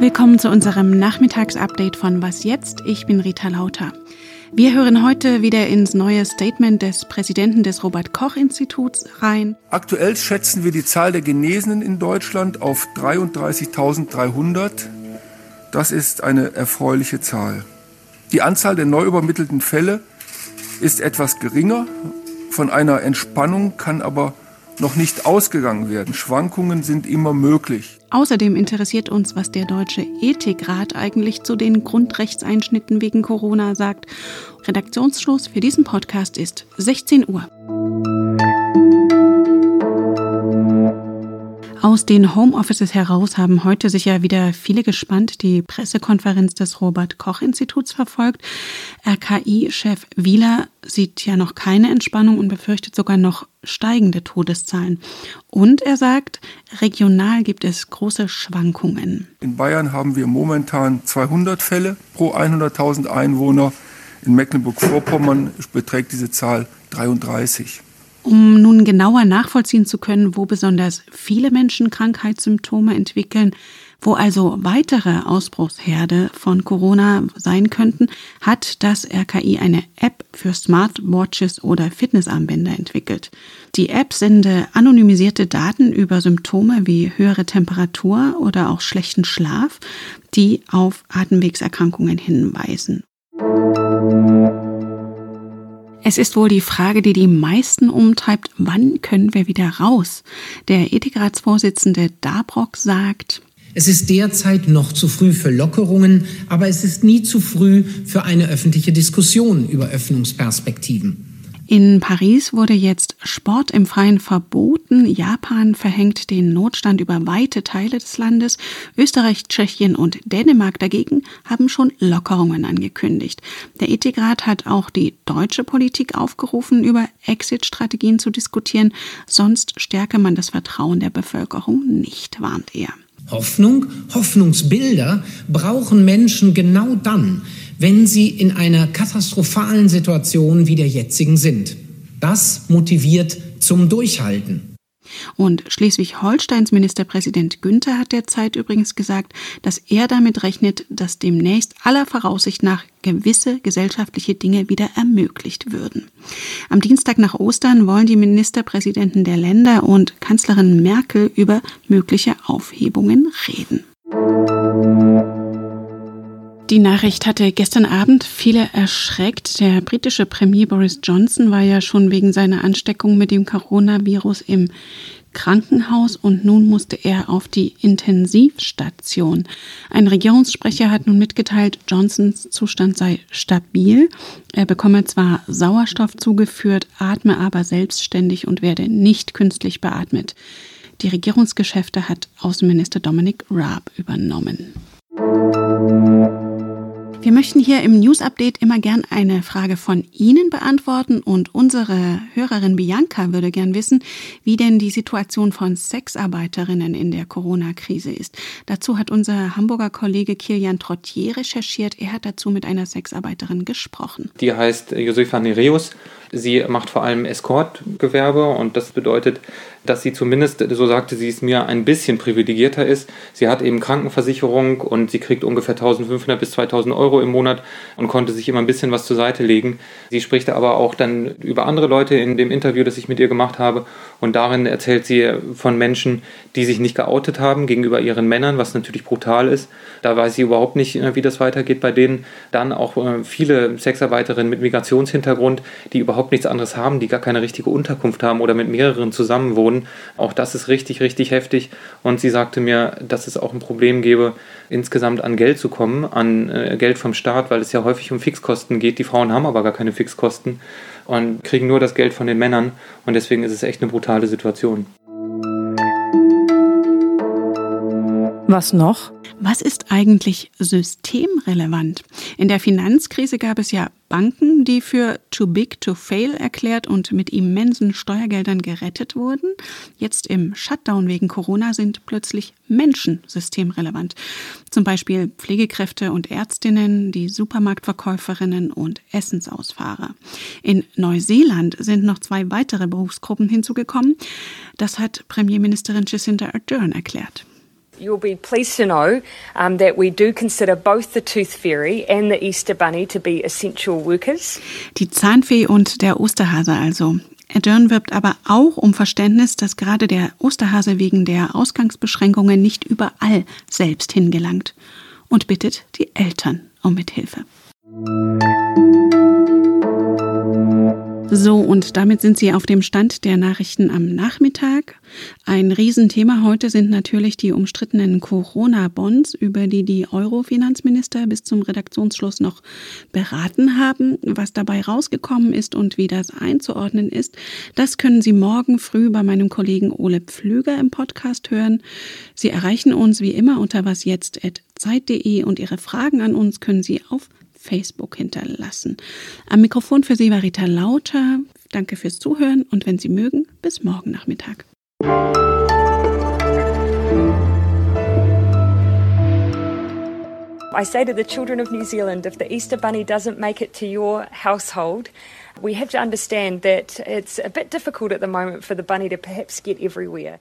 Willkommen zu unserem Nachmittagsupdate von Was jetzt? Ich bin Rita Lauter. Wir hören heute wieder ins neue Statement des Präsidenten des Robert Koch Instituts rein. Aktuell schätzen wir die Zahl der Genesenen in Deutschland auf 33.300. Das ist eine erfreuliche Zahl. Die Anzahl der neu übermittelten Fälle ist etwas geringer. Von einer Entspannung kann aber noch nicht ausgegangen werden. Schwankungen sind immer möglich. Außerdem interessiert uns, was der Deutsche Ethikrat eigentlich zu den Grundrechtseinschnitten wegen Corona sagt. Redaktionsschluss für diesen Podcast ist 16 Uhr. Aus den Homeoffices heraus haben heute sicher wieder viele gespannt die Pressekonferenz des Robert Koch Instituts verfolgt. RKI-Chef Wieler sieht ja noch keine Entspannung und befürchtet sogar noch steigende Todeszahlen. Und er sagt, regional gibt es große Schwankungen. In Bayern haben wir momentan 200 Fälle pro 100.000 Einwohner. In Mecklenburg-Vorpommern beträgt diese Zahl 33. Um nun genauer nachvollziehen zu können, wo besonders viele Menschen Krankheitssymptome entwickeln, wo also weitere Ausbruchsherde von Corona sein könnten, hat das RKI eine App für Smartwatches oder Fitnessarmbänder entwickelt. Die App sende anonymisierte Daten über Symptome wie höhere Temperatur oder auch schlechten Schlaf, die auf Atemwegserkrankungen hinweisen. Es ist wohl die Frage, die die meisten umtreibt, wann können wir wieder raus? Der Ethikratsvorsitzende Dabrock sagt, es ist derzeit noch zu früh für Lockerungen, aber es ist nie zu früh für eine öffentliche Diskussion über Öffnungsperspektiven. In Paris wurde jetzt Sport im Freien verboten. Japan verhängt den Notstand über weite Teile des Landes. Österreich, Tschechien und Dänemark dagegen haben schon Lockerungen angekündigt. Der Ethikrat hat auch die deutsche Politik aufgerufen, über Exit-Strategien zu diskutieren. Sonst stärke man das Vertrauen der Bevölkerung nicht, warnt er. Hoffnung, Hoffnungsbilder brauchen Menschen genau dann, wenn sie in einer katastrophalen Situation wie der jetzigen sind. Das motiviert zum Durchhalten. Und Schleswig-Holsteins Ministerpräsident Günther hat derzeit übrigens gesagt, dass er damit rechnet, dass demnächst aller Voraussicht nach gewisse gesellschaftliche Dinge wieder ermöglicht würden. Am Dienstag nach Ostern wollen die Ministerpräsidenten der Länder und Kanzlerin Merkel über mögliche Aufhebungen reden. Die Nachricht hatte gestern Abend viele erschreckt. Der britische Premier Boris Johnson war ja schon wegen seiner Ansteckung mit dem Coronavirus im Krankenhaus und nun musste er auf die Intensivstation. Ein Regierungssprecher hat nun mitgeteilt, Johnsons Zustand sei stabil. Er bekomme zwar Sauerstoff zugeführt, atme aber selbstständig und werde nicht künstlich beatmet. Die Regierungsgeschäfte hat Außenminister Dominic Raab übernommen. Wir möchten hier im News Update immer gern eine Frage von Ihnen beantworten und unsere Hörerin Bianca würde gern wissen, wie denn die Situation von Sexarbeiterinnen in der Corona-Krise ist. Dazu hat unser Hamburger Kollege Kilian Trottier recherchiert. Er hat dazu mit einer Sexarbeiterin gesprochen. Die heißt Josefa Nereus. Sie macht vor allem Escortgewerbe und das bedeutet, dass sie zumindest, so sagte sie es mir, ein bisschen privilegierter ist. Sie hat eben Krankenversicherung und sie kriegt ungefähr 1500 bis 2000 Euro im Monat und konnte sich immer ein bisschen was zur Seite legen. Sie spricht aber auch dann über andere Leute in dem Interview, das ich mit ihr gemacht habe und darin erzählt sie von Menschen, die sich nicht geoutet haben gegenüber ihren Männern, was natürlich brutal ist. Da weiß sie überhaupt nicht, wie das weitergeht bei denen. Dann auch äh, viele Sexarbeiterinnen mit Migrationshintergrund, die überhaupt nichts anderes haben, die gar keine richtige Unterkunft haben oder mit mehreren zusammen wohnen Personen. Auch das ist richtig, richtig heftig. Und sie sagte mir, dass es auch ein Problem gäbe, insgesamt an Geld zu kommen, an äh, Geld vom Staat, weil es ja häufig um Fixkosten geht. Die Frauen haben aber gar keine Fixkosten und kriegen nur das Geld von den Männern. Und deswegen ist es echt eine brutale Situation. Was noch? Was ist eigentlich systemrelevant? In der Finanzkrise gab es ja Banken, die für too big to fail erklärt und mit immensen Steuergeldern gerettet wurden. Jetzt im Shutdown wegen Corona sind plötzlich Menschen systemrelevant. Zum Beispiel Pflegekräfte und Ärztinnen, die Supermarktverkäuferinnen und Essensausfahrer. In Neuseeland sind noch zwei weitere Berufsgruppen hinzugekommen. Das hat Premierministerin Jacinda Ardern erklärt. You'll be pleased to know um, that we do consider both the Tooth Fairy and the Easter Bunny to be essential workers. Die Zahnfee und der Osterhase also. Erdörn wirbt aber auch um Verständnis, dass gerade der Osterhase wegen der Ausgangsbeschränkungen nicht überall selbst hingelangt und bittet die Eltern um Mithilfe. So, und damit sind Sie auf dem Stand der Nachrichten am Nachmittag. Ein Riesenthema heute sind natürlich die umstrittenen Corona-Bonds, über die die Euro-Finanzminister bis zum Redaktionsschluss noch beraten haben. Was dabei rausgekommen ist und wie das einzuordnen ist, das können Sie morgen früh bei meinem Kollegen Ole Pflüger im Podcast hören. Sie erreichen uns wie immer unter wasjetzt.zeit.de und Ihre Fragen an uns können Sie auf Facebook hinterlassen. Am Mikrofon für Sie war Rita Lauter. Danke fürs Zuhören und wenn Sie mögen, bis morgen Nachmittag. I say to the children of New Zealand if the Easter Bunny doesn't make it to your household, we have to understand that it's a bit difficult at the moment for the bunny to perhaps get everywhere.